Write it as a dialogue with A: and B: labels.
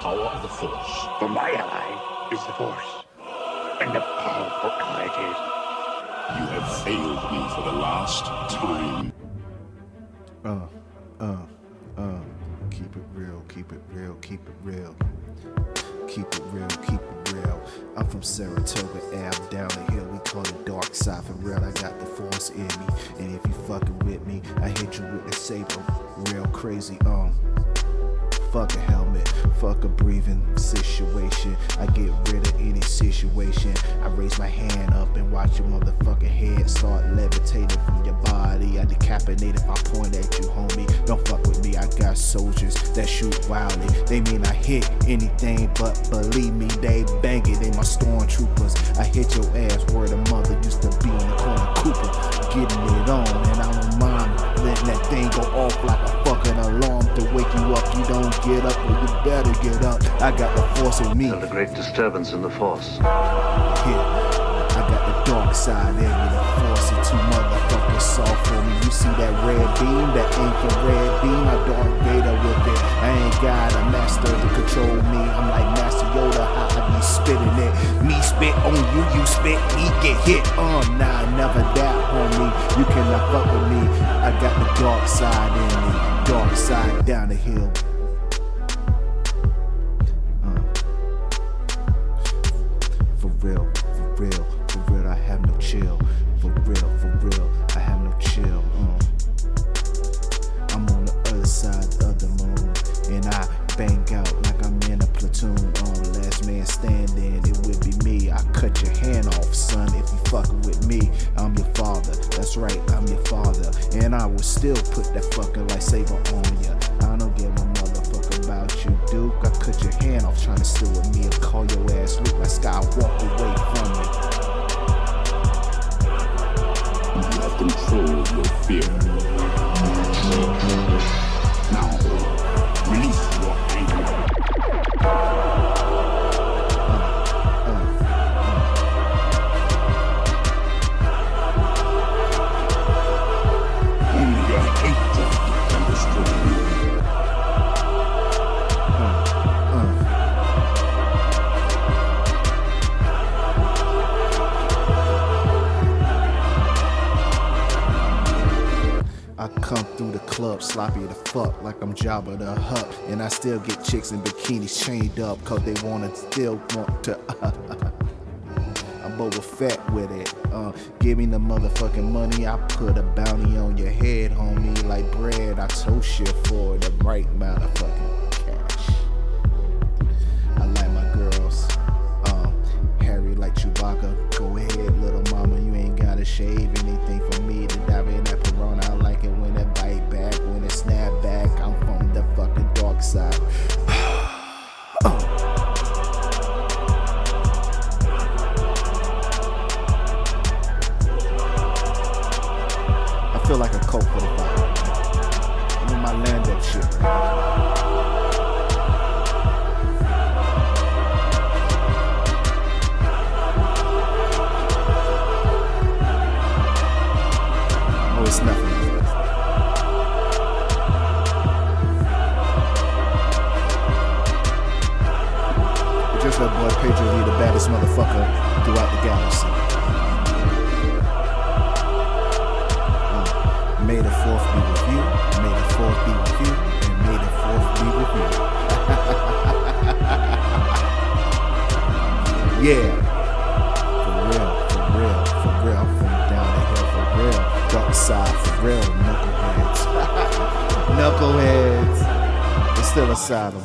A: power of the Force.
B: For my ally is the Force. And a powerful ally it is.
A: You have failed me for the last time.
C: Uh, uh, uh. Keep it real, keep it real, keep it real. Keep it real, keep it real. I'm from Saratoga Ave, down the hill. We call it Dark Side for real. I got the force in me. And if you fucking with me, I hit you with a saber. Real crazy, um. Fuck a helmet, fuck a breathing situation. I get rid of any situation. I raise my hand up and watch your motherfucking head start levitating from your body. I decapitate if I point at you, homie. Don't fuck with me, I got soldiers that shoot wildly. They mean I hit anything, but believe me, they bang it. They my stormtroopers. I hit your ass where the mother used to be on the corner Cooper. Getting it on, and I get up, or you better get up. I got the force in me.
D: Felt a great disturbance in the force.
C: Yeah, I got the dark side in me. The force is too motherfucking soft for me. You see that red beam, that infrared beam? I Darth Vader with it. I ain't got a master to control me. I'm like Master Yoda, how I be spitting it. Me spit on you, you spit, me get hit. Um, nah, never that, homie. You cannot fuck with me. I got the dark side in me. Dark side down the hill. Out like I'm in a platoon. On last man standing, it would be me. I cut your hand off, son, if you fucking with me. I'm your father, that's right, I'm your father, and I will still put that fucking lightsaber on ya. I don't give a motherfucker about you, Duke. I cut your hand off trying to steal with me and call your ass Luke like Skywalk away from me.
A: You have control your fear.
C: Club sloppy the fuck like I'm Jabba the Hutt. And I still get chicks in bikinis chained up cause they wanna still want to. I'm Boba Fett with it. Uh, give me the motherfucking money. I put a bounty on your head, homie, like bread. I toast you for the right amount of fucking cash. I like my girls. Um, Harry like Chewbacca. Go ahead, little mama. You ain't gotta shave anything for feel like a Colt 45. I'm in my land that shit. Oh, it's nothing. Just let boy Pedro be the baddest motherfucker throughout the galaxy. May the fourth be with you. May the fourth be with you. And may the fourth be with you. yeah. For real, for real, for real. From down the hill for real. Dark side for real. Knuckleheads. Knuckleheads. It's still a asylum.